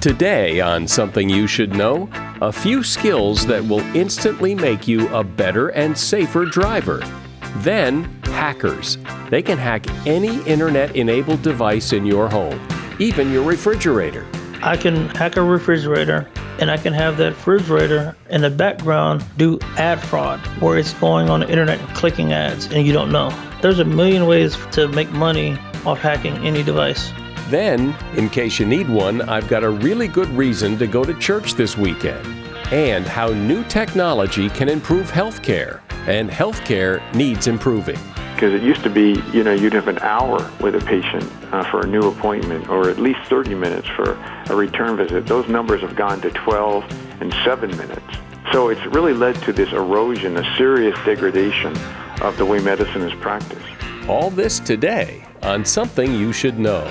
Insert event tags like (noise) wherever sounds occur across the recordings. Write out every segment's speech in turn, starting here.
Today, on Something You Should Know, a few skills that will instantly make you a better and safer driver. Then, hackers. They can hack any internet enabled device in your home, even your refrigerator. I can hack a refrigerator and I can have that refrigerator in the background do ad fraud where it's going on the internet and clicking ads and you don't know. There's a million ways to make money off hacking any device. Then, in case you need one, I've got a really good reason to go to church this weekend and how new technology can improve healthcare. And healthcare needs improving. Because it used to be, you know, you'd have an hour with a patient uh, for a new appointment or at least 30 minutes for a return visit. Those numbers have gone to 12 and 7 minutes. So it's really led to this erosion, a serious degradation of the way medicine is practiced. All this today on Something You Should Know.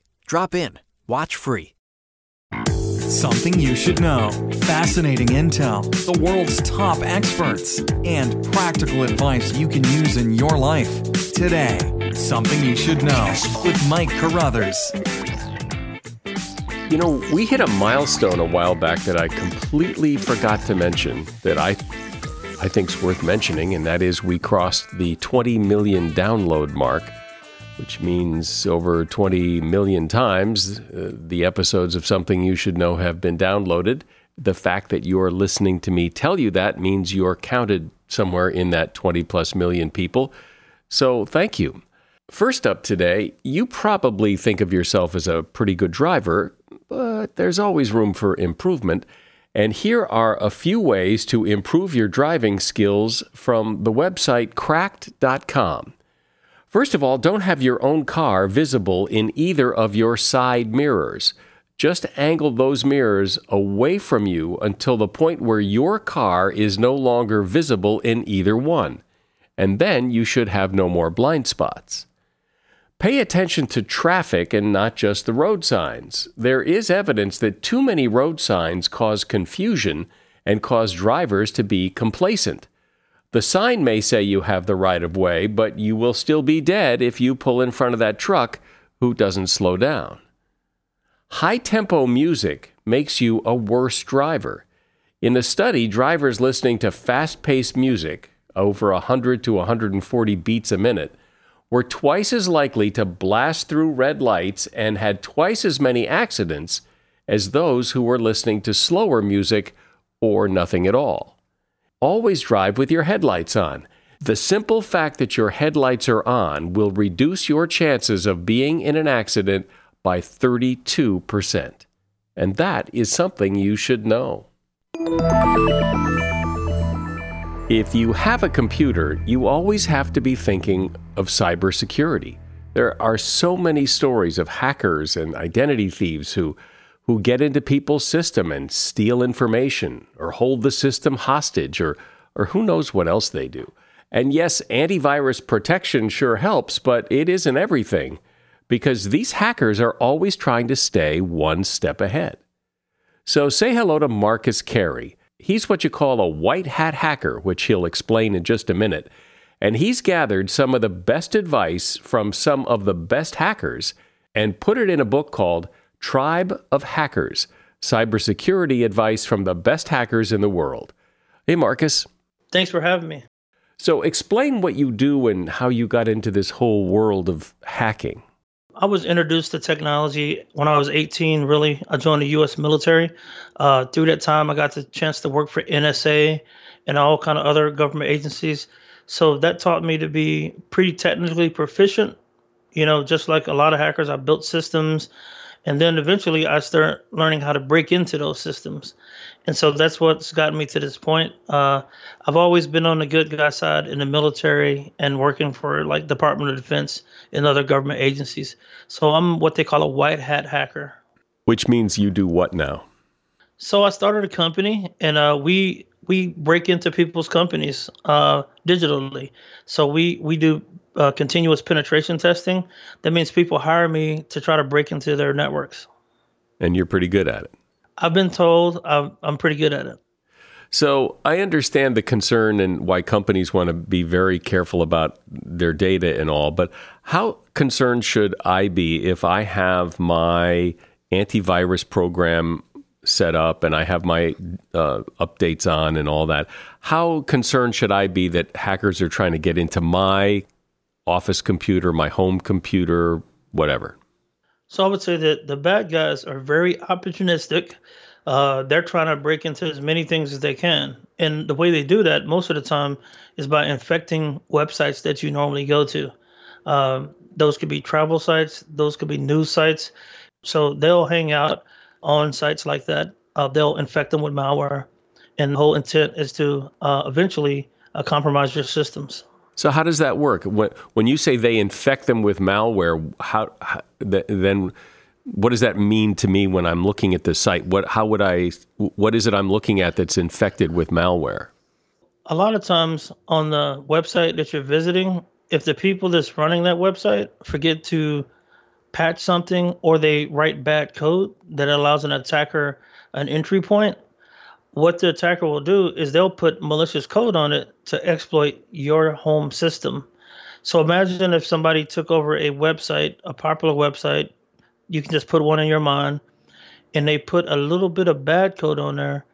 Drop in. Watch free. Something you should know. Fascinating intel, the world's top experts, and practical advice you can use in your life. Today, Something You Should Know with Mike Carruthers. You know, we hit a milestone a while back that I completely forgot to mention that I I think's worth mentioning, and that is we crossed the 20 million download mark which means over 20 million times uh, the episodes of Something You Should Know have been downloaded. The fact that you're listening to me tell you that means you're counted somewhere in that 20 plus million people. So thank you. First up today, you probably think of yourself as a pretty good driver, but there's always room for improvement. And here are a few ways to improve your driving skills from the website cracked.com. First of all, don't have your own car visible in either of your side mirrors. Just angle those mirrors away from you until the point where your car is no longer visible in either one. And then you should have no more blind spots. Pay attention to traffic and not just the road signs. There is evidence that too many road signs cause confusion and cause drivers to be complacent. The sign may say you have the right of way, but you will still be dead if you pull in front of that truck who doesn't slow down. High tempo music makes you a worse driver. In the study, drivers listening to fast paced music, over 100 to 140 beats a minute, were twice as likely to blast through red lights and had twice as many accidents as those who were listening to slower music or nothing at all always drive with your headlights on. The simple fact that your headlights are on will reduce your chances of being in an accident by 32%. And that is something you should know. If you have a computer, you always have to be thinking of cybersecurity. There are so many stories of hackers and identity thieves who who get into people's system and steal information or hold the system hostage or, or who knows what else they do. And yes, antivirus protection sure helps, but it isn't everything because these hackers are always trying to stay one step ahead. So say hello to Marcus Carey. He's what you call a white hat hacker, which he'll explain in just a minute. And he's gathered some of the best advice from some of the best hackers and put it in a book called Tribe of Hackers Cybersecurity Advice from the Best Hackers in the World. Hey, Marcus. Thanks for having me. So, explain what you do and how you got into this whole world of hacking. I was introduced to technology when I was 18, really. I joined the U.S. military. Uh, through that time, I got the chance to work for NSA and all kind of other government agencies. So that taught me to be pretty technically proficient. You know, just like a lot of hackers, I built systems. And then eventually I start learning how to break into those systems. And so that's what's gotten me to this point. Uh, I've always been on the good guy side in the military and working for like Department of Defense and other government agencies. So I'm what they call a white hat hacker. Which means you do what now? So I started a company, and uh, we we break into people's companies uh, digitally. So we we do uh, continuous penetration testing. That means people hire me to try to break into their networks. And you're pretty good at it. I've been told I'm, I'm pretty good at it. So I understand the concern and why companies want to be very careful about their data and all, but how concerned should I be if I have my antivirus program set up and I have my uh, updates on and all that? How concerned should I be that hackers are trying to get into my office computer, my home computer, whatever? So I would say that the bad guys are very opportunistic uh, they're trying to break into as many things as they can. And the way they do that most of the time is by infecting websites that you normally go to. Um, those could be travel sites, those could be news sites. So they'll hang out on sites like that. Uh, they'll infect them with malware. And the whole intent is to uh, eventually uh, compromise your systems. So how does that work? When when you say they infect them with malware, how, how then what does that mean to me when I'm looking at the site? What how would I what is it I'm looking at that's infected with malware? A lot of times on the website that you're visiting, if the people that's running that website forget to patch something or they write bad code that allows an attacker an entry point, what the attacker will do is they'll put malicious code on it to exploit your home system. So imagine if somebody took over a website, a popular website, you can just put one in your mind, and they put a little bit of bad code on there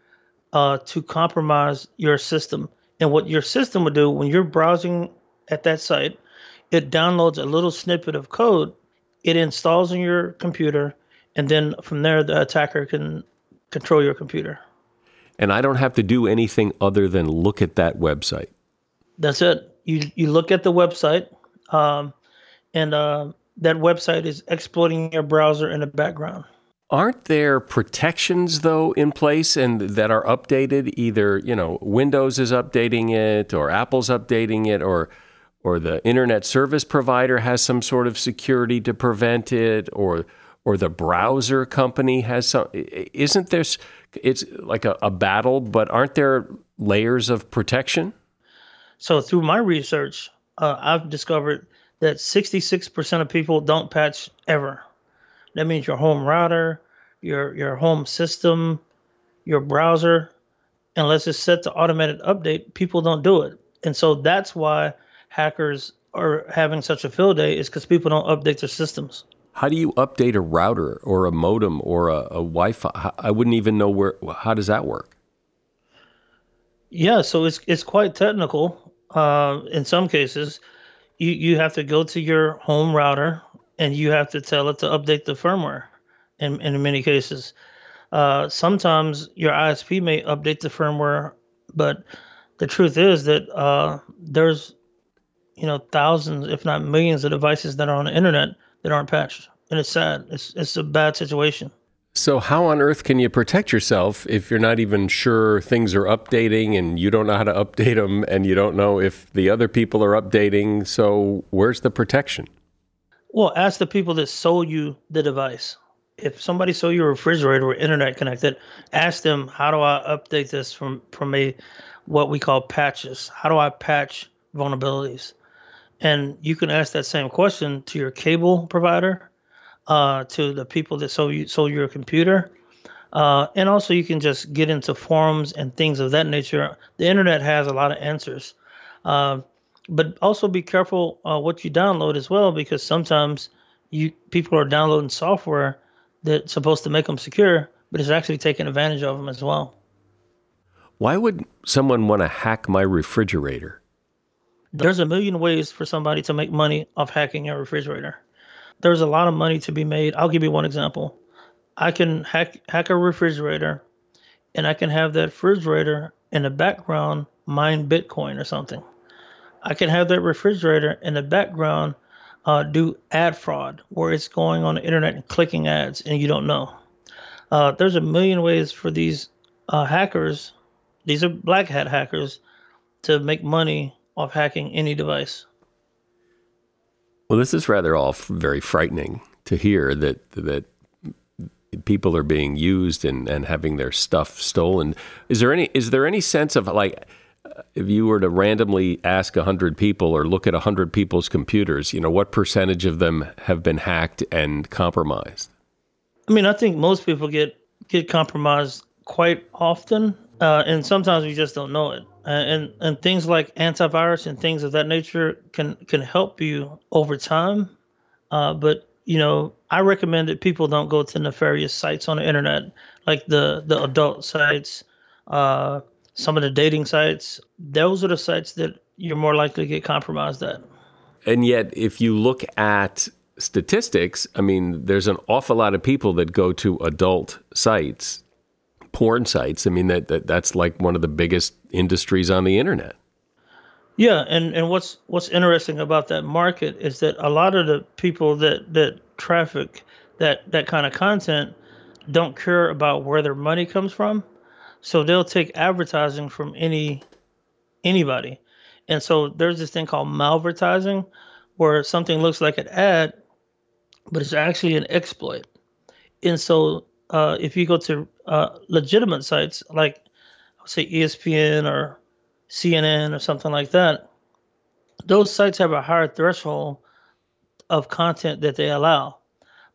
uh, to compromise your system. And what your system would do when you're browsing at that site, it downloads a little snippet of code, it installs in your computer, and then from there the attacker can control your computer. And I don't have to do anything other than look at that website. That's it. You you look at the website, um, and uh, that website is exploiting your browser in the background. Aren't there protections though in place and that are updated? Either you know Windows is updating it, or Apple's updating it, or or the internet service provider has some sort of security to prevent it, or or the browser company has some. Isn't there? It's like a, a battle, but aren't there layers of protection? So through my research, uh, I've discovered that 66% of people don't patch ever. That means your home router, your your home system, your browser, unless it's set to automated update, people don't do it. And so that's why hackers are having such a field day is because people don't update their systems. How do you update a router or a modem or a, a Wi-Fi? I wouldn't even know where. How does that work? Yeah, so it's it's quite technical uh, in some cases you you have to go to your home router and you have to tell it to update the firmware. In in many cases, uh, sometimes your ISP may update the firmware, but the truth is that uh, there's you know thousands, if not millions, of devices that are on the internet that aren't patched, and it's sad. It's it's a bad situation. So, how on earth can you protect yourself if you're not even sure things are updating and you don't know how to update them and you don't know if the other people are updating? So, where's the protection? Well, ask the people that sold you the device. If somebody sold you a refrigerator or internet connected, ask them, how do I update this from, from a what we call patches? How do I patch vulnerabilities? And you can ask that same question to your cable provider uh, to the people that sold you sold your computer. Uh, and also, you can just get into forums and things of that nature. The internet has a lot of answers, uh, but also be careful uh, what you download as well, because sometimes you people are downloading software that's supposed to make them secure, but it's actually taking advantage of them as well. Why would someone want to hack my refrigerator? There's a million ways for somebody to make money off hacking your refrigerator there's a lot of money to be made. I'll give you one example. I can hack hack a refrigerator, and I can have that refrigerator in the background mine Bitcoin or something. I can have that refrigerator in the background uh, do ad fraud, where it's going on the internet and clicking ads, and you don't know. Uh, there's a million ways for these uh, hackers, these are black hat hackers, to make money off hacking any device. Well, this is rather all very frightening to hear that that people are being used and, and having their stuff stolen. Is there any is there any sense of like if you were to randomly ask 100 people or look at 100 people's computers, you know, what percentage of them have been hacked and compromised? I mean, I think most people get get compromised quite often, uh, and sometimes we just don't know it. And and things like antivirus and things of that nature can can help you over time. Uh, but you know, I recommend that people don't go to nefarious sites on the internet, like the the adult sites, uh, some of the dating sites. Those are the sites that you're more likely to get compromised at. And yet, if you look at statistics, I mean, there's an awful lot of people that go to adult sites, porn sites. I mean, that, that that's like one of the biggest industries on the internet. Yeah, and, and what's what's interesting about that market is that a lot of the people that, that traffic that, that kind of content don't care about where their money comes from. So they'll take advertising from any anybody. And so there's this thing called malvertising where something looks like an ad but it's actually an exploit. And so, uh, if you go to uh, legitimate sites like, say, ESPN or CNN or something like that, those sites have a higher threshold of content that they allow.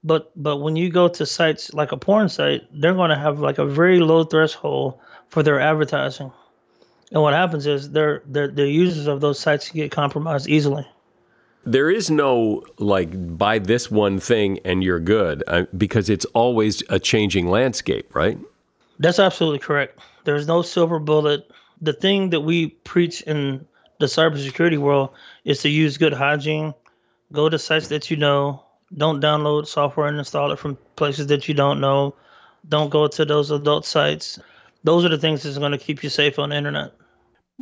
But but when you go to sites like a porn site, they're going to have like a very low threshold for their advertising. And what happens is their their the users of those sites get compromised easily. There is no like buy this one thing and you're good uh, because it's always a changing landscape, right? That's absolutely correct. There's no silver bullet. The thing that we preach in the cybersecurity world is to use good hygiene. Go to sites that you know. Don't download software and install it from places that you don't know. Don't go to those adult sites. Those are the things that's going to keep you safe on the internet.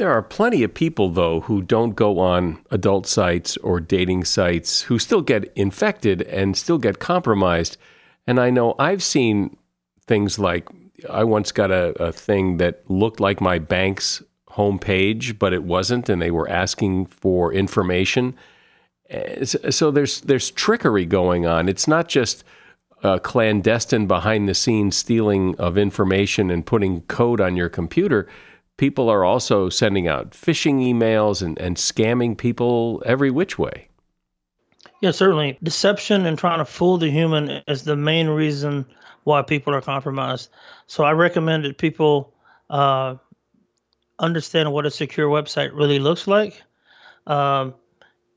There are plenty of people, though, who don't go on adult sites or dating sites who still get infected and still get compromised. And I know I've seen things like I once got a, a thing that looked like my bank's homepage, but it wasn't, and they were asking for information. Eh, so there's there's trickery going on. It's not just clandestine behind the scenes stealing of information and putting code on your computer people are also sending out phishing emails and, and scamming people every which way. Yeah, certainly. Deception and trying to fool the human is the main reason why people are compromised. So I recommend that people uh, understand what a secure website really looks like. Um,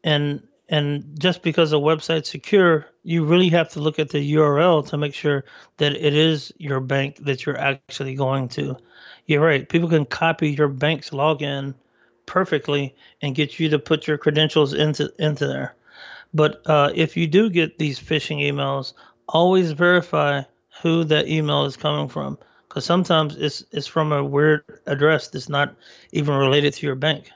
and and just because a website's secure, you really have to look at the URL to make sure that it is your bank that you're actually going to you're right. People can copy your bank's login perfectly and get you to put your credentials into into there. But uh, if you do get these phishing emails, always verify who that email is coming from, because sometimes it's it's from a weird address that's not even related to your bank.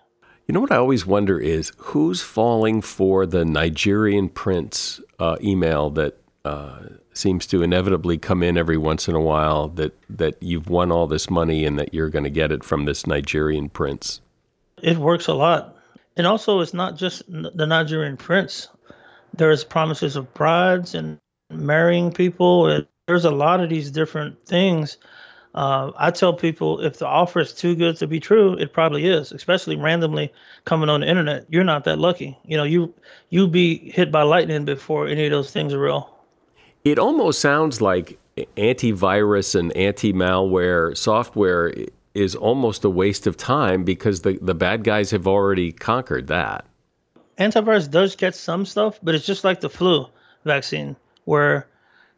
You know what I always wonder is who's falling for the Nigerian prince uh, email that uh, seems to inevitably come in every once in a while that that you've won all this money and that you're going to get it from this Nigerian prince. It works a lot, and also it's not just the Nigerian prince. There's promises of brides and marrying people. And there's a lot of these different things. Uh, I tell people if the offer is too good to be true, it probably is. Especially randomly coming on the internet, you're not that lucky. You know, you you be hit by lightning before any of those things are real. It almost sounds like antivirus and anti malware software is almost a waste of time because the, the bad guys have already conquered that. Antivirus does catch some stuff, but it's just like the flu vaccine, where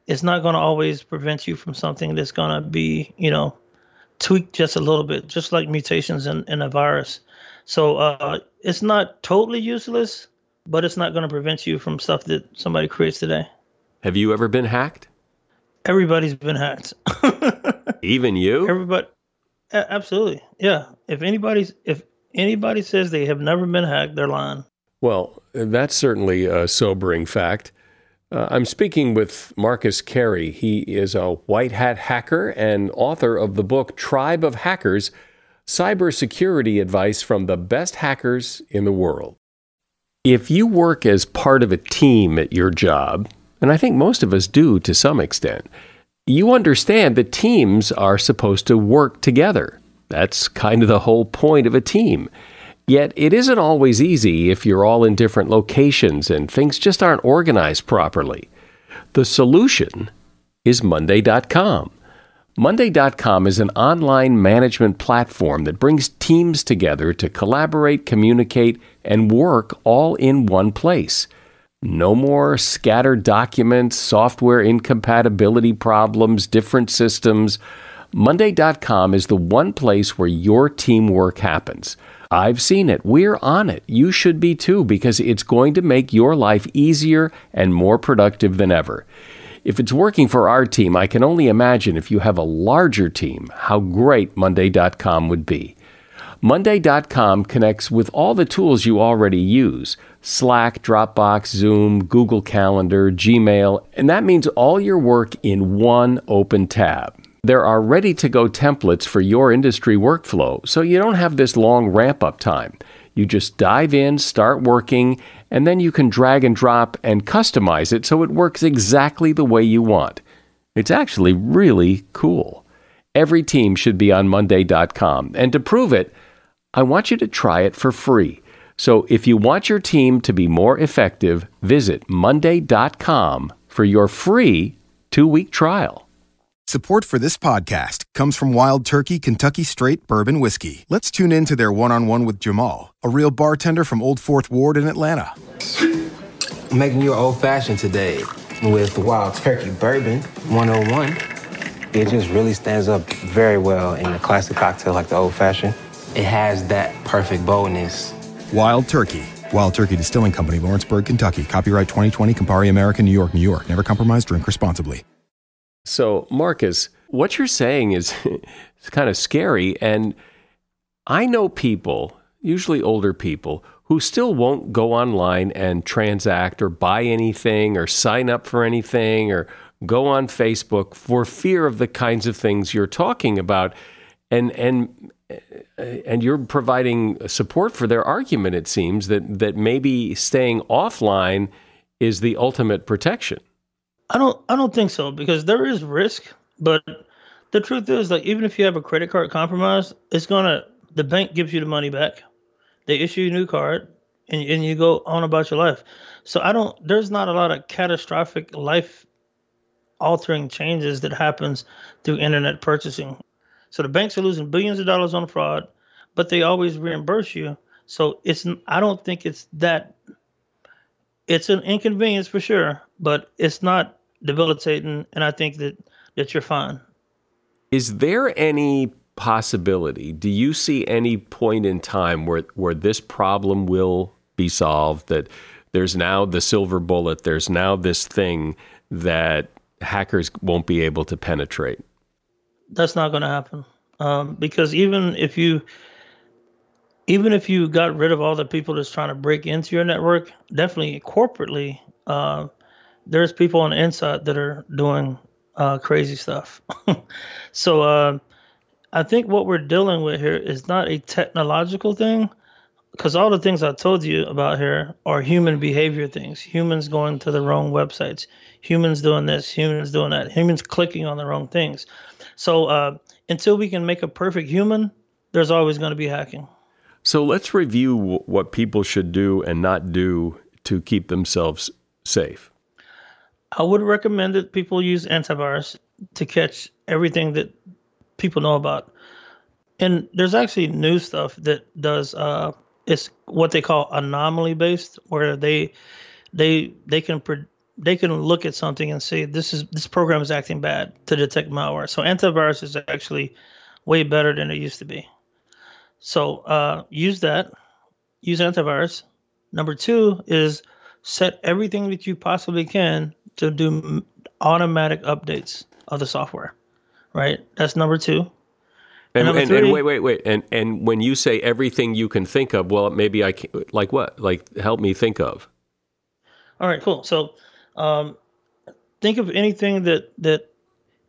it's not going to always prevent you from something that's going to be, you know, tweaked just a little bit, just like mutations in, in a virus. So uh, it's not totally useless, but it's not going to prevent you from stuff that somebody creates today. Have you ever been hacked? Everybody's been hacked. (laughs) Even you? Everybody. Absolutely. Yeah. If anybody's if anybody says they have never been hacked, they're lying. Well, that's certainly a sobering fact. Uh, I'm speaking with Marcus Carey. He is a white hat hacker and author of the book Tribe of Hackers Cybersecurity Advice from the Best Hackers in the World. If you work as part of a team at your job, and I think most of us do to some extent, you understand that teams are supposed to work together. That's kind of the whole point of a team. Yet it isn't always easy if you're all in different locations and things just aren't organized properly. The solution is Monday.com. Monday.com is an online management platform that brings teams together to collaborate, communicate, and work all in one place. No more scattered documents, software incompatibility problems, different systems. Monday.com is the one place where your teamwork happens. I've seen it. We're on it. You should be too, because it's going to make your life easier and more productive than ever. If it's working for our team, I can only imagine if you have a larger team, how great Monday.com would be. Monday.com connects with all the tools you already use Slack, Dropbox, Zoom, Google Calendar, Gmail, and that means all your work in one open tab. There are ready to go templates for your industry workflow, so you don't have this long ramp up time. You just dive in, start working, and then you can drag and drop and customize it so it works exactly the way you want. It's actually really cool. Every team should be on Monday.com, and to prove it, I want you to try it for free. So if you want your team to be more effective, visit Monday.com for your free two week trial. Support for this podcast comes from Wild Turkey Kentucky Straight Bourbon Whiskey. Let's tune in to their one on one with Jamal, a real bartender from Old Fourth Ward in Atlanta. I'm making you an old fashioned today with the Wild Turkey Bourbon 101. It just really stands up very well in a classic cocktail like the old fashioned. It has that perfect boldness. Wild Turkey. Wild Turkey Distilling Company, Lawrenceburg, Kentucky. Copyright 2020, Campari American, New York, New York. Never compromise, drink responsibly. So, Marcus, what you're saying is (laughs) it's kind of scary. And I know people, usually older people, who still won't go online and transact or buy anything or sign up for anything or go on Facebook for fear of the kinds of things you're talking about. And, and, and you're providing support for their argument, it seems, that, that maybe staying offline is the ultimate protection. I don't I don't think so because there is risk, but the truth is like even if you have a credit card compromise, it's gonna the bank gives you the money back. They issue a new card and, and you go on about your life. So I don't there's not a lot of catastrophic life altering changes that happens through internet purchasing. So the banks are losing billions of dollars on fraud, but they always reimburse you. So it's I don't think it's that it's an inconvenience for sure, but it's not debilitating, and I think that that you're fine. Is there any possibility? Do you see any point in time where where this problem will be solved? That there's now the silver bullet. There's now this thing that hackers won't be able to penetrate. That's not going to happen um, because even if you even if you got rid of all the people that's trying to break into your network, definitely corporately, uh, there's people on the inside that are doing uh, crazy stuff. (laughs) so uh, I think what we're dealing with here is not a technological thing, because all the things I told you about here are human behavior things. Humans going to the wrong websites, humans doing this, humans doing that, humans clicking on the wrong things. So uh, until we can make a perfect human, there's always going to be hacking. So let's review w- what people should do and not do to keep themselves safe. I would recommend that people use antivirus to catch everything that people know about. And there's actually new stuff that does uh it's what they call anomaly based where they they they can they can look at something and say this is this program is acting bad to detect malware. So antivirus is actually way better than it used to be. So uh, use that. Use antivirus. Number two is set everything that you possibly can to do automatic updates of the software. Right. That's number two. And, and, and, and, wait, wait, wait. And and when you say everything you can think of, well, maybe I can, like what? Like help me think of. All right, cool. So, um, think of anything that that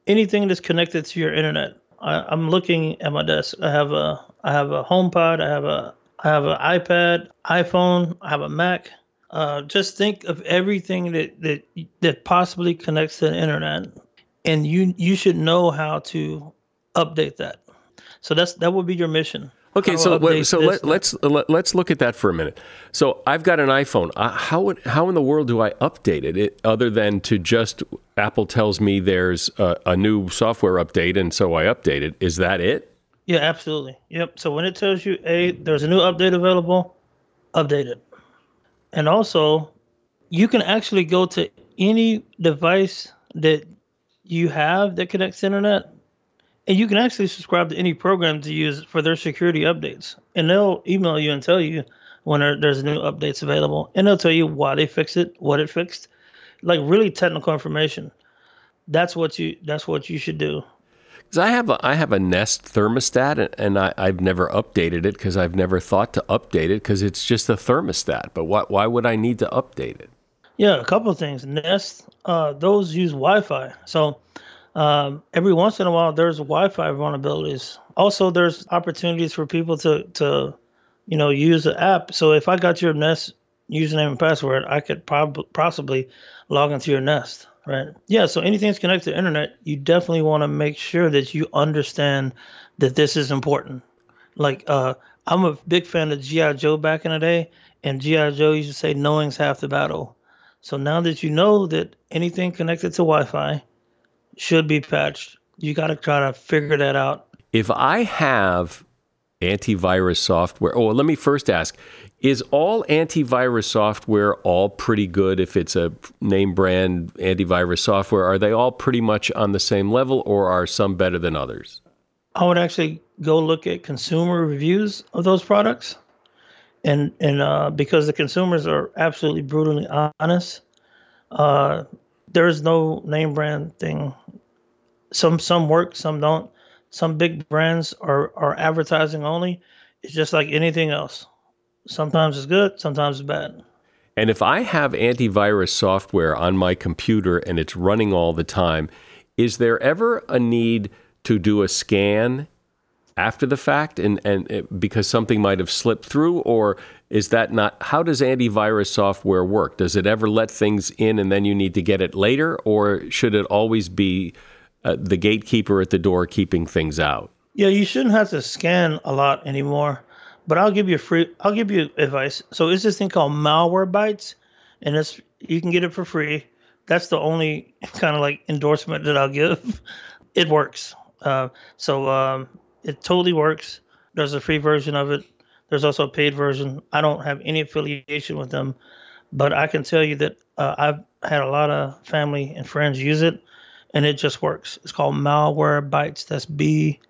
anything that's connected to your internet. I, am looking at my desk. I have a I have a HomePod. I have a I have an iPad, iPhone. I have a Mac. Uh, just think of everything that, that that possibly connects to the internet, and you you should know how to update that. So that's that would be your mission. Okay, so let, so let, let's let, let's look at that for a minute. So I've got an iPhone. Uh, how would, how in the world do I update it, it other than to just Apple tells me there's a, a new software update and so I update it? Is that it? Yeah, absolutely. Yep. So when it tells you, a there's a new update available, update it. And also, you can actually go to any device that you have that connects internet, and you can actually subscribe to any program to use for their security updates. And they'll email you and tell you when there's new updates available, and they'll tell you why they fixed it, what it fixed, like really technical information. That's what you. That's what you should do. 'Cause I have a I have a Nest thermostat and, and I, I've never updated it because I've never thought to update it because it's just a thermostat. But why why would I need to update it? Yeah, a couple of things. Nest, uh, those use Wi-Fi. So um, every once in a while, there's Wi-Fi vulnerabilities. Also, there's opportunities for people to to you know use the app. So if I got your Nest username and password, I could prob- possibly log into your Nest. Right? Yeah. So anything that's connected to the internet, you definitely want to make sure that you understand that this is important. Like uh, I'm a big fan of GI Joe back in the day, and GI Joe used to say, "Knowing's half the battle." So now that you know that anything connected to Wi-Fi should be patched, you got to try to figure that out. If I have antivirus software, oh, let me first ask: Is all antivirus software all pretty good? If it's a name brand antivirus software, are they all pretty much on the same level, or are some better than others? I would actually go look at consumer reviews of those products, and and uh, because the consumers are absolutely brutally honest, uh, there is no name brand thing. Some some work, some don't. Some big brands are are advertising only. It's just like anything else. Sometimes it's good, sometimes it's bad. And if I have antivirus software on my computer and it's running all the time, is there ever a need to do a scan after the fact and, and it, because something might have slipped through or is that not how does antivirus software work does it ever let things in and then you need to get it later or should it always be uh, the gatekeeper at the door keeping things out Yeah, you shouldn't have to scan a lot anymore. But I'll give you free. I'll give you advice. So it's this thing called malware Malwarebytes, and it's you can get it for free. That's the only (laughs) kind of like endorsement that I'll give. (laughs) It works. Uh, so um, it totally works. There's a free version of it. There's also a paid version. I don't have any affiliation with them, but I can tell you that uh, I've had a lot of family and friends use it, and it just works. It's called Malwarebytes. That's B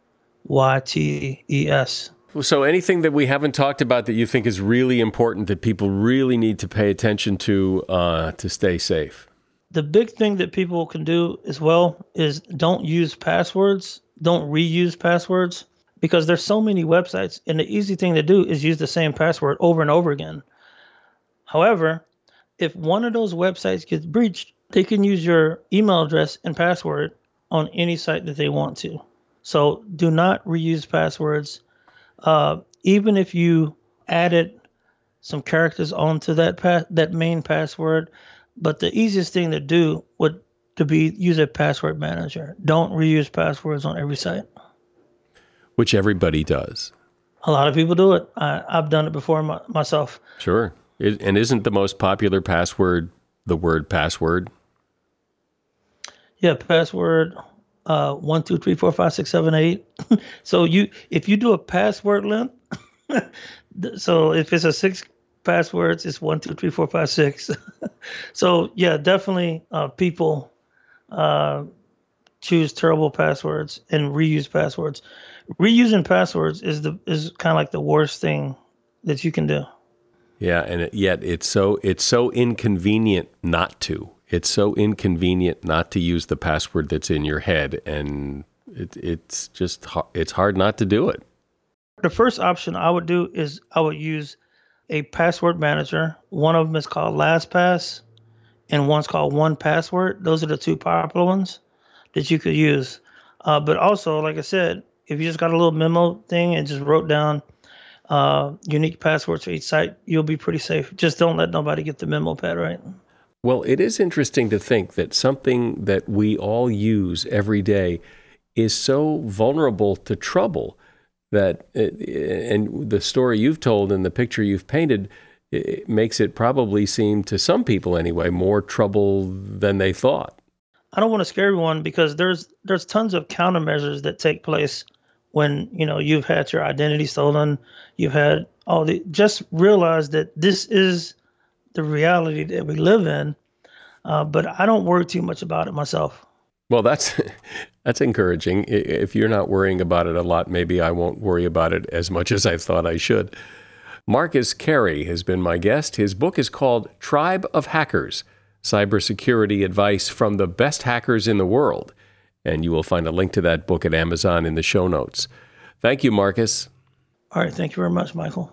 Y T E S. so anything that we haven't talked about that you think is really important that people really need to pay attention to uh, to stay safe The big thing that people can do as well is don't use passwords, don't reuse passwords because there's so many websites and the easy thing to do is use the same password over and over again. However, if one of those websites gets breached, they can use your email address and password on any site that they want to. So do not reuse passwords. Uh, even if you added some characters onto that pa- that main password, but the easiest thing to do would to be use a password manager. Don't reuse passwords on every site. which everybody does A lot of people do it. I, I've done it before my, myself. sure it, and isn't the most popular password the word password Yeah, password uh, one two three four five six seven eight. (laughs) so you if you do a password length, (laughs) so if it's a six passwords, it's one two three four five six. (laughs) so yeah, definitely uh, people uh, choose terrible passwords and reuse passwords. Reusing passwords is the is kind of like the worst thing that you can do. Yeah, and it, yet it's so it's so inconvenient not to. It's so inconvenient not to use the password that's in your head, and it, it's just it's hard not to do it. The first option I would do is I would use a password manager. One of them is called LastPass, and one's called 1Password. Those are the two popular ones that you could use. Uh, but also, like I said, if you just got a little memo thing and just wrote down uh, unique passwords for each site, you'll be pretty safe. Just don't let nobody get the memo pad right. Well, it is interesting to think that something that we all use every day is so vulnerable to trouble that, it, and the story you've told and the picture you've painted it makes it probably seem to some people anyway more trouble than they thought. I don't want to scare everyone because there's there's tons of countermeasures that take place when you know you've had your identity stolen, you've had all the just realize that this is the reality that we live in. Uh, but I don't worry too much about it myself. Well, that's (laughs) that's encouraging. If you're not worrying about it a lot, maybe I won't worry about it as much as I thought I should. Marcus Carey has been my guest. His book is called Tribe of Hackers Cybersecurity Advice from the Best Hackers in the World. And you will find a link to that book at Amazon in the show notes. Thank you, Marcus. All right. Thank you very much, Michael.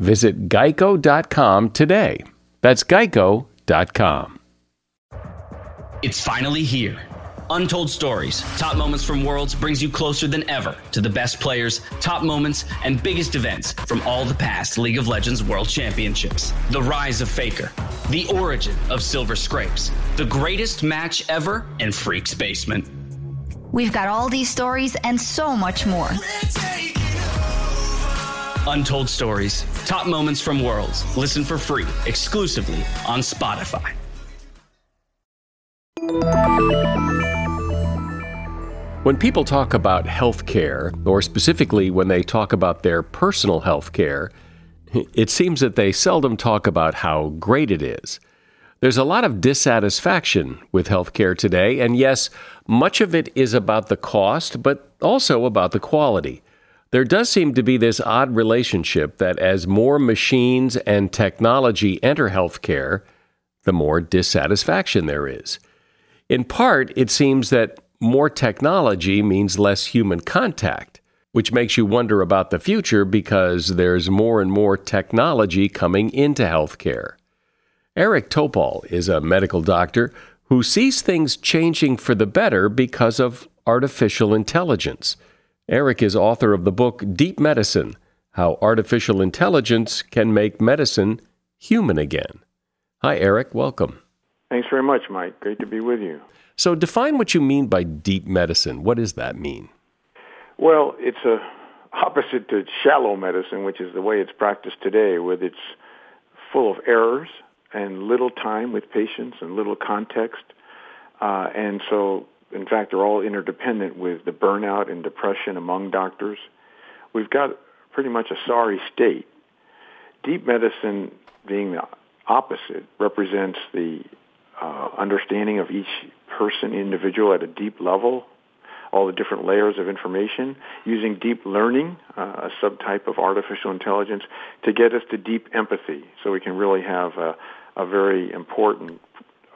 Visit geico.com today. That's geico.com. It's finally here Untold Stories, Top Moments from Worlds brings you closer than ever to the best players, top moments, and biggest events from all the past League of Legends World Championships. The rise of Faker, the origin of Silver Scrapes, the greatest match ever, and Freak's Basement. We've got all these stories and so much more. Untold Stories, Top Moments from Worlds. Listen for free exclusively on Spotify. When people talk about health care, or specifically when they talk about their personal health care, it seems that they seldom talk about how great it is. There's a lot of dissatisfaction with healthcare today, and yes, much of it is about the cost, but also about the quality. There does seem to be this odd relationship that as more machines and technology enter healthcare, the more dissatisfaction there is. In part, it seems that more technology means less human contact, which makes you wonder about the future because there's more and more technology coming into healthcare. Eric Topol is a medical doctor who sees things changing for the better because of artificial intelligence. Eric is author of the book Deep Medicine How Artificial Intelligence Can Make Medicine Human Again. Hi, Eric. Welcome. Thanks very much, Mike. Great to be with you. So, define what you mean by deep medicine. What does that mean? Well, it's a opposite to shallow medicine, which is the way it's practiced today, with it's full of errors and little time with patients and little context. Uh, and so, in fact, they're all interdependent with the burnout and depression among doctors. We've got pretty much a sorry state. Deep medicine, being the opposite, represents the uh, understanding of each person, individual at a deep level, all the different layers of information, using deep learning, uh, a subtype of artificial intelligence, to get us to deep empathy so we can really have a, a very important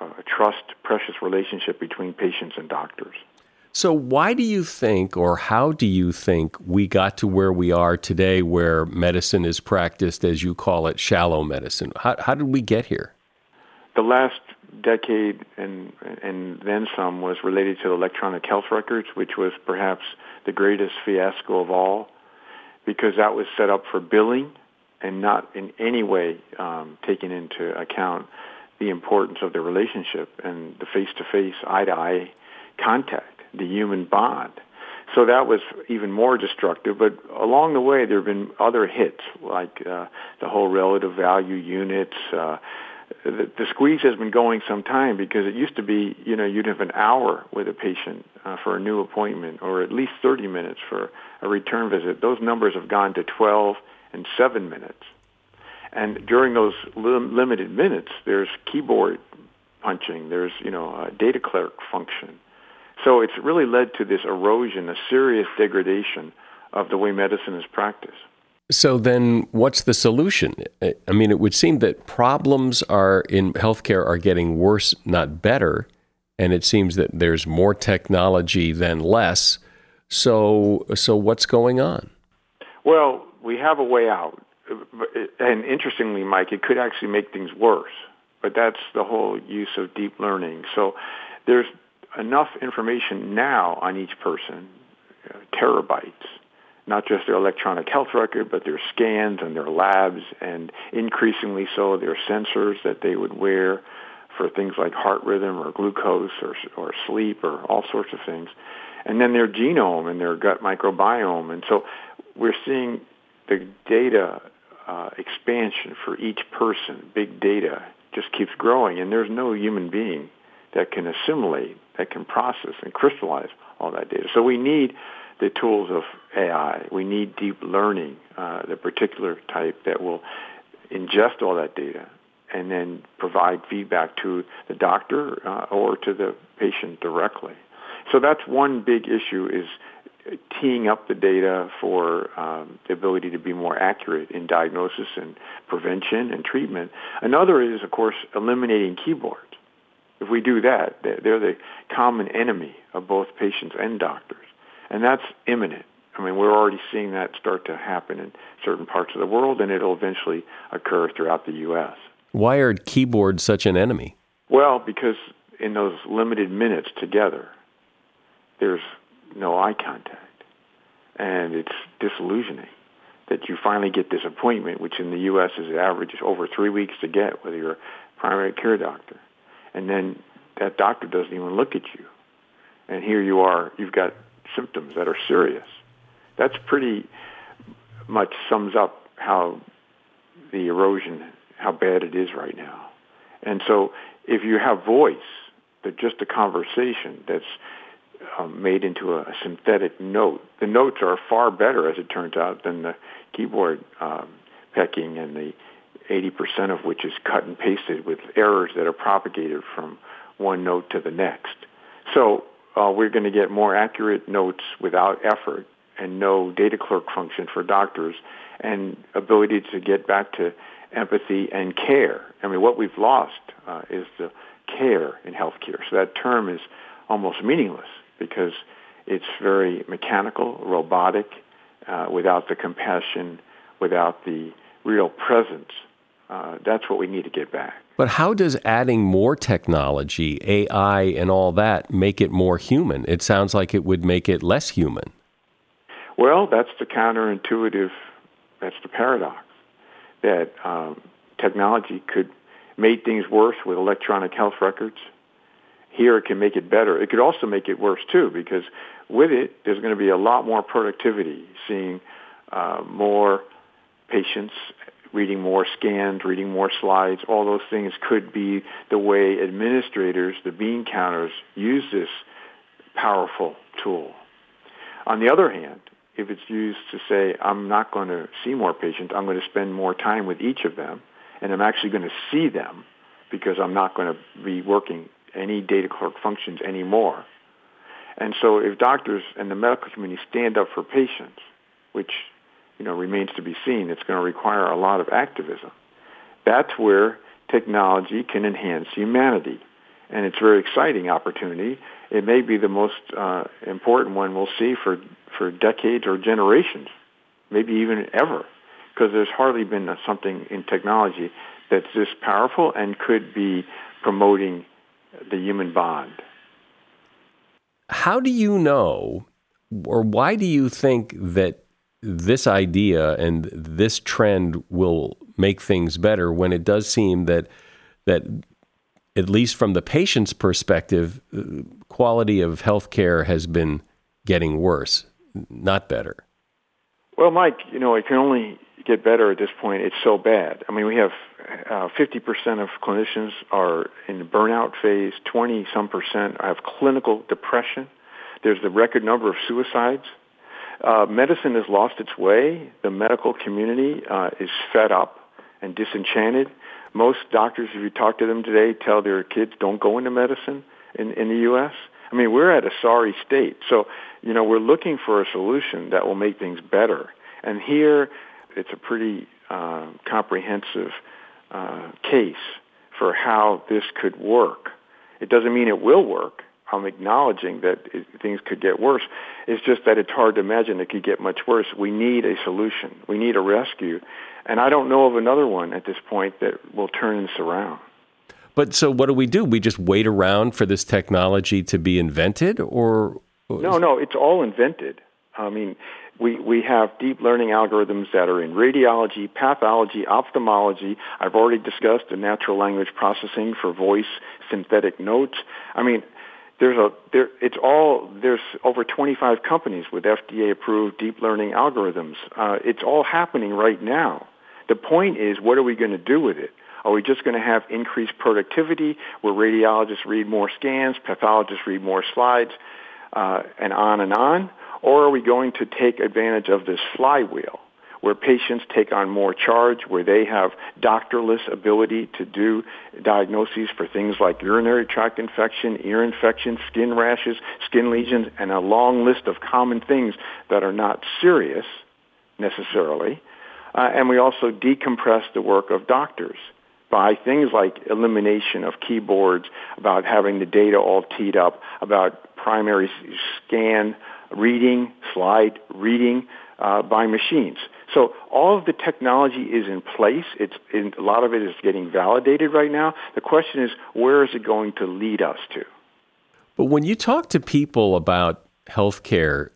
uh, trust, precious relationship between patients and doctors. So, why do you think, or how do you think, we got to where we are today, where medicine is practiced, as you call it, shallow medicine? How, how did we get here? The last decade and and then some was related to electronic health records, which was perhaps the greatest fiasco of all, because that was set up for billing and not in any way um, taking into account the importance of the relationship and the face-to-face, eye-to-eye contact, the human bond. So that was even more destructive. But along the way, there have been other hits, like uh, the whole relative value units. Uh, the, the squeeze has been going some time because it used to be, you know, you'd have an hour with a patient uh, for a new appointment or at least 30 minutes for a return visit. Those numbers have gone to 12 and 7 minutes. And during those lim- limited minutes, there's keyboard punching, there's, you know, a data clerk function. So it's really led to this erosion, a serious degradation of the way medicine is practiced. So then what's the solution? I mean, it would seem that problems are in healthcare are getting worse, not better. and it seems that there's more technology than less. So, so what's going on? Well, we have a way out, and interestingly, Mike, it could actually make things worse. But that's the whole use of deep learning. So, there's enough information now on each person, uh, terabytes, not just their electronic health record, but their scans and their labs, and increasingly so their sensors that they would wear for things like heart rhythm or glucose or, or sleep or all sorts of things. And then their genome and their gut microbiome. And so we're seeing the data uh, expansion for each person, big data, just keeps growing. And there's no human being that can assimilate, that can process and crystallize all that data. So we need the tools of AI. We need deep learning, uh, the particular type that will ingest all that data and then provide feedback to the doctor uh, or to the patient directly. So that's one big issue is teeing up the data for um, the ability to be more accurate in diagnosis and prevention and treatment. Another is, of course, eliminating keyboards. If we do that, they're the common enemy of both patients and doctors. And that's imminent. I mean, we're already seeing that start to happen in certain parts of the world, and it'll eventually occur throughout the U.S. Why are keyboards such an enemy? Well, because in those limited minutes together, there's no eye contact. And it's disillusioning that you finally get this appointment, which in the U.S. is average over three weeks to get, whether you're a primary care doctor. And then that doctor doesn't even look at you. And here you are, you've got symptoms that are serious. That's pretty much sums up how the erosion, how bad it is right now. And so if you have voice, that just a conversation that's um, made into a synthetic note. The notes are far better, as it turns out, than the keyboard um, pecking and the 80% of which is cut and pasted with errors that are propagated from one note to the next. So uh, we're going to get more accurate notes without effort and no data clerk function for doctors and ability to get back to empathy and care. I mean, what we've lost uh, is the care in healthcare. So that term is almost meaningless because it's very mechanical, robotic, uh, without the compassion, without the real presence. Uh, that's what we need to get back. But how does adding more technology, AI, and all that make it more human? It sounds like it would make it less human. Well, that's the counterintuitive, that's the paradox that um, technology could make things worse with electronic health records here it can make it better. It could also make it worse too because with it, there's going to be a lot more productivity, seeing uh, more patients, reading more scans, reading more slides. All those things could be the way administrators, the bean counters, use this powerful tool. On the other hand, if it's used to say, I'm not going to see more patients, I'm going to spend more time with each of them, and I'm actually going to see them because I'm not going to be working any data clerk functions anymore. And so if doctors and the medical community stand up for patients, which you know remains to be seen, it's going to require a lot of activism. That's where technology can enhance humanity. And it's a very exciting opportunity. It may be the most uh, important one we'll see for, for decades or generations, maybe even ever, because there's hardly been something in technology that's this powerful and could be promoting the human bond. How do you know, or why do you think that this idea and this trend will make things better when it does seem that that at least from the patient's perspective, quality of healthcare has been getting worse, not better. Well, Mike, you know, it can only get better at this point. It's so bad. I mean, we have uh, 50% of clinicians are in the burnout phase. 20 some percent have clinical depression. There's the record number of suicides. Uh, medicine has lost its way. The medical community uh, is fed up and disenchanted. Most doctors, if you talk to them today, tell their kids don't go into medicine in, in the U.S. I mean, we're at a sorry state. So, you know, we're looking for a solution that will make things better. And here, it's a pretty uh, comprehensive uh, case for how this could work. It doesn't mean it will work. I'm acknowledging that it, things could get worse. It's just that it's hard to imagine it could get much worse. We need a solution. We need a rescue. And I don't know of another one at this point that will turn this around. But so what do we do? We just wait around for this technology to be invented or No, no, it's all invented. I mean, we, we have deep learning algorithms that are in radiology, pathology, ophthalmology. I've already discussed the natural language processing for voice synthetic notes. I mean, there's a there it's all there's over 25 companies with FDA approved deep learning algorithms. Uh, it's all happening right now. The point is, what are we going to do with it? Are we just going to have increased productivity where radiologists read more scans, pathologists read more slides, uh, and on and on? Or are we going to take advantage of this flywheel where patients take on more charge, where they have doctorless ability to do diagnoses for things like urinary tract infection, ear infection, skin rashes, skin lesions, and a long list of common things that are not serious necessarily. Uh, and we also decompress the work of doctors by things like elimination of keyboards, about having the data all teed up, about primary scan reading, slide reading uh, by machines. So all of the technology is in place. It's in, a lot of it is getting validated right now. The question is, where is it going to lead us to? But when you talk to people about healthcare,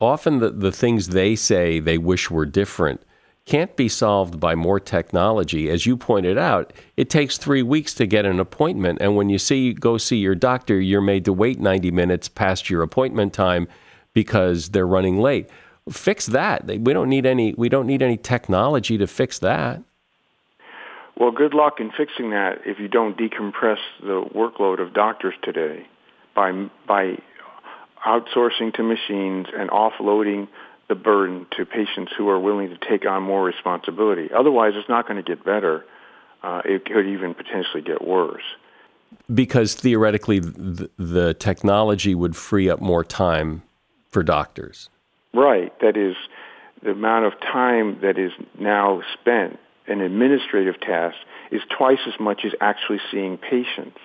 often the, the things they say they wish were different can't be solved by more technology. As you pointed out, it takes three weeks to get an appointment, and when you see go see your doctor, you're made to wait 90 minutes past your appointment time because they're running late fix that. We don't need any. We don't need any technology to fix that. Well, good luck in fixing that if you don't decompress the workload of doctors today by by outsourcing to machines and offloading the burden to patients who are willing to take on more responsibility. Otherwise, it's not going to get better. Uh, it could even potentially get worse. Because theoretically, the, the technology would free up more time for doctors. Right. That is, the amount of time that is now spent in administrative tasks is twice as much as actually seeing patients.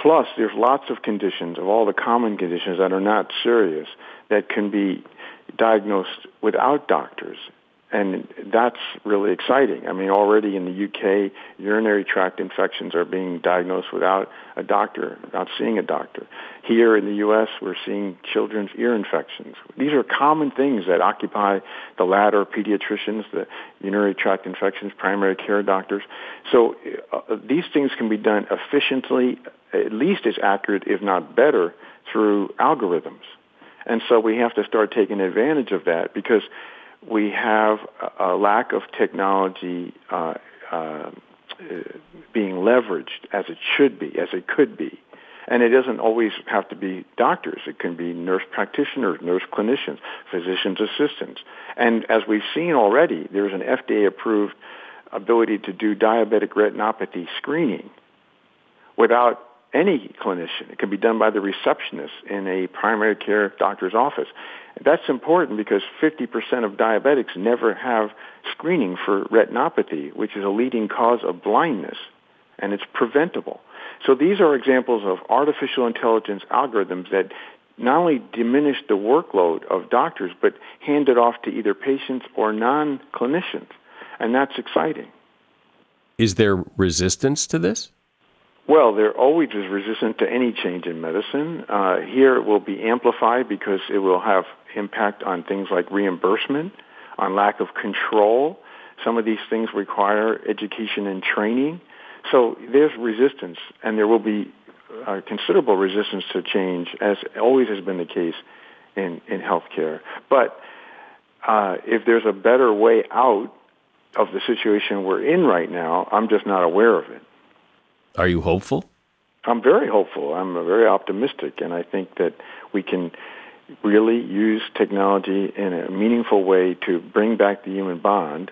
Plus, there's lots of conditions, of all the common conditions that are not serious, that can be diagnosed without doctors and that's really exciting. I mean, already in the UK, urinary tract infections are being diagnosed without a doctor, without seeing a doctor. Here in the U.S., we're seeing children's ear infections. These are common things that occupy the latter pediatricians, the urinary tract infections, primary care doctors. So uh, these things can be done efficiently, at least as accurate, if not better, through algorithms. And so we have to start taking advantage of that because we have a lack of technology uh, uh, being leveraged as it should be, as it could be. And it doesn't always have to be doctors. It can be nurse practitioners, nurse clinicians, physician's assistants. And as we've seen already, there's an FDA-approved ability to do diabetic retinopathy screening without any clinician. It can be done by the receptionist in a primary care doctor's office. That's important because 50% of diabetics never have screening for retinopathy, which is a leading cause of blindness, and it's preventable. So these are examples of artificial intelligence algorithms that not only diminish the workload of doctors, but hand it off to either patients or non-clinicians. And that's exciting. Is there resistance to this? Well, there always is resistance to any change in medicine. Uh, here it will be amplified because it will have impact on things like reimbursement, on lack of control. Some of these things require education and training. So there's resistance, and there will be uh, considerable resistance to change, as always has been the case in, in healthcare. But uh, if there's a better way out of the situation we're in right now, I'm just not aware of it. Are you hopeful? I'm very hopeful. I'm very optimistic, and I think that we can really use technology in a meaningful way to bring back the human bond.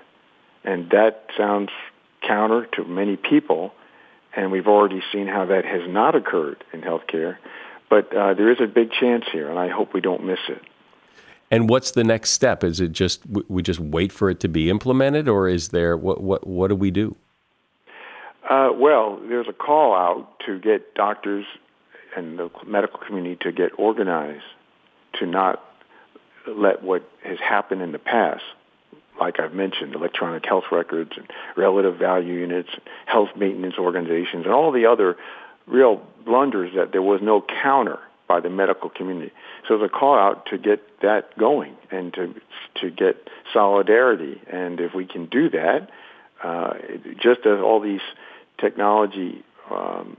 And that sounds counter to many people, and we've already seen how that has not occurred in healthcare. But uh, there is a big chance here, and I hope we don't miss it. And what's the next step? Is it just we just wait for it to be implemented, or is there what what what do we do? Uh, well, there's a call out to get doctors and the medical community to get organized to not let what has happened in the past, like I've mentioned, electronic health records and relative value units, health maintenance organizations, and all the other real blunders that there was no counter by the medical community. So there's a call out to get that going and to to get solidarity. And if we can do that, uh, just as all these technology um,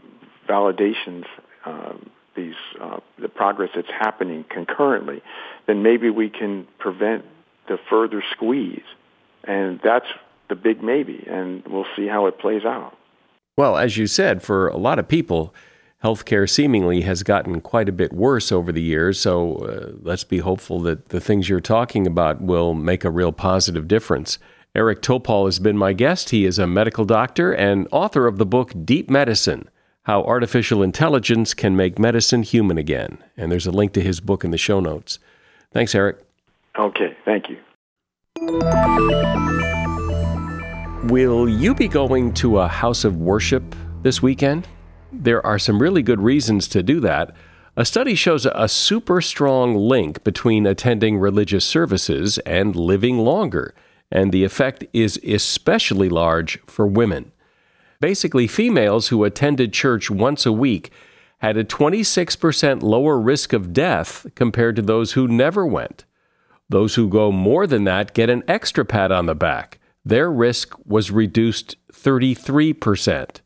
validations, um, these uh, the progress that's happening concurrently, then maybe we can prevent the further squeeze. And that's the big maybe, and we'll see how it plays out. Well, as you said, for a lot of people, healthcare seemingly has gotten quite a bit worse over the years. So uh, let's be hopeful that the things you're talking about will make a real positive difference. Eric Topol has been my guest. He is a medical doctor and author of the book Deep Medicine How Artificial Intelligence Can Make Medicine Human Again. And there's a link to his book in the show notes. Thanks, Eric. Okay, thank you. Will you be going to a house of worship this weekend? There are some really good reasons to do that. A study shows a super strong link between attending religious services and living longer, and the effect is especially large for women. Basically, females who attended church once a week had a 26% lower risk of death compared to those who never went. Those who go more than that get an extra pat on the back. Their risk was reduced 33%.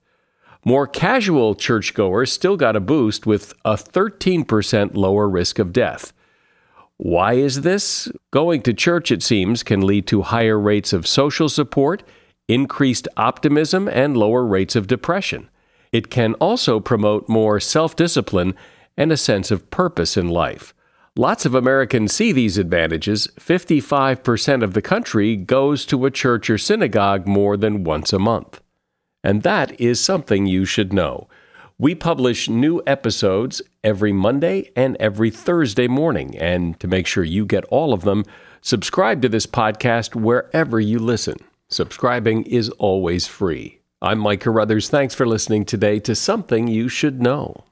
More casual churchgoers still got a boost with a 13% lower risk of death. Why is this? Going to church, it seems, can lead to higher rates of social support, increased optimism, and lower rates of depression. It can also promote more self discipline and a sense of purpose in life. Lots of Americans see these advantages. 55% of the country goes to a church or synagogue more than once a month and that is something you should know. We publish new episodes every Monday and every Thursday morning, and to make sure you get all of them, subscribe to this podcast wherever you listen. Subscribing is always free. I'm Mike Carruthers. Thanks for listening today to Something You Should Know.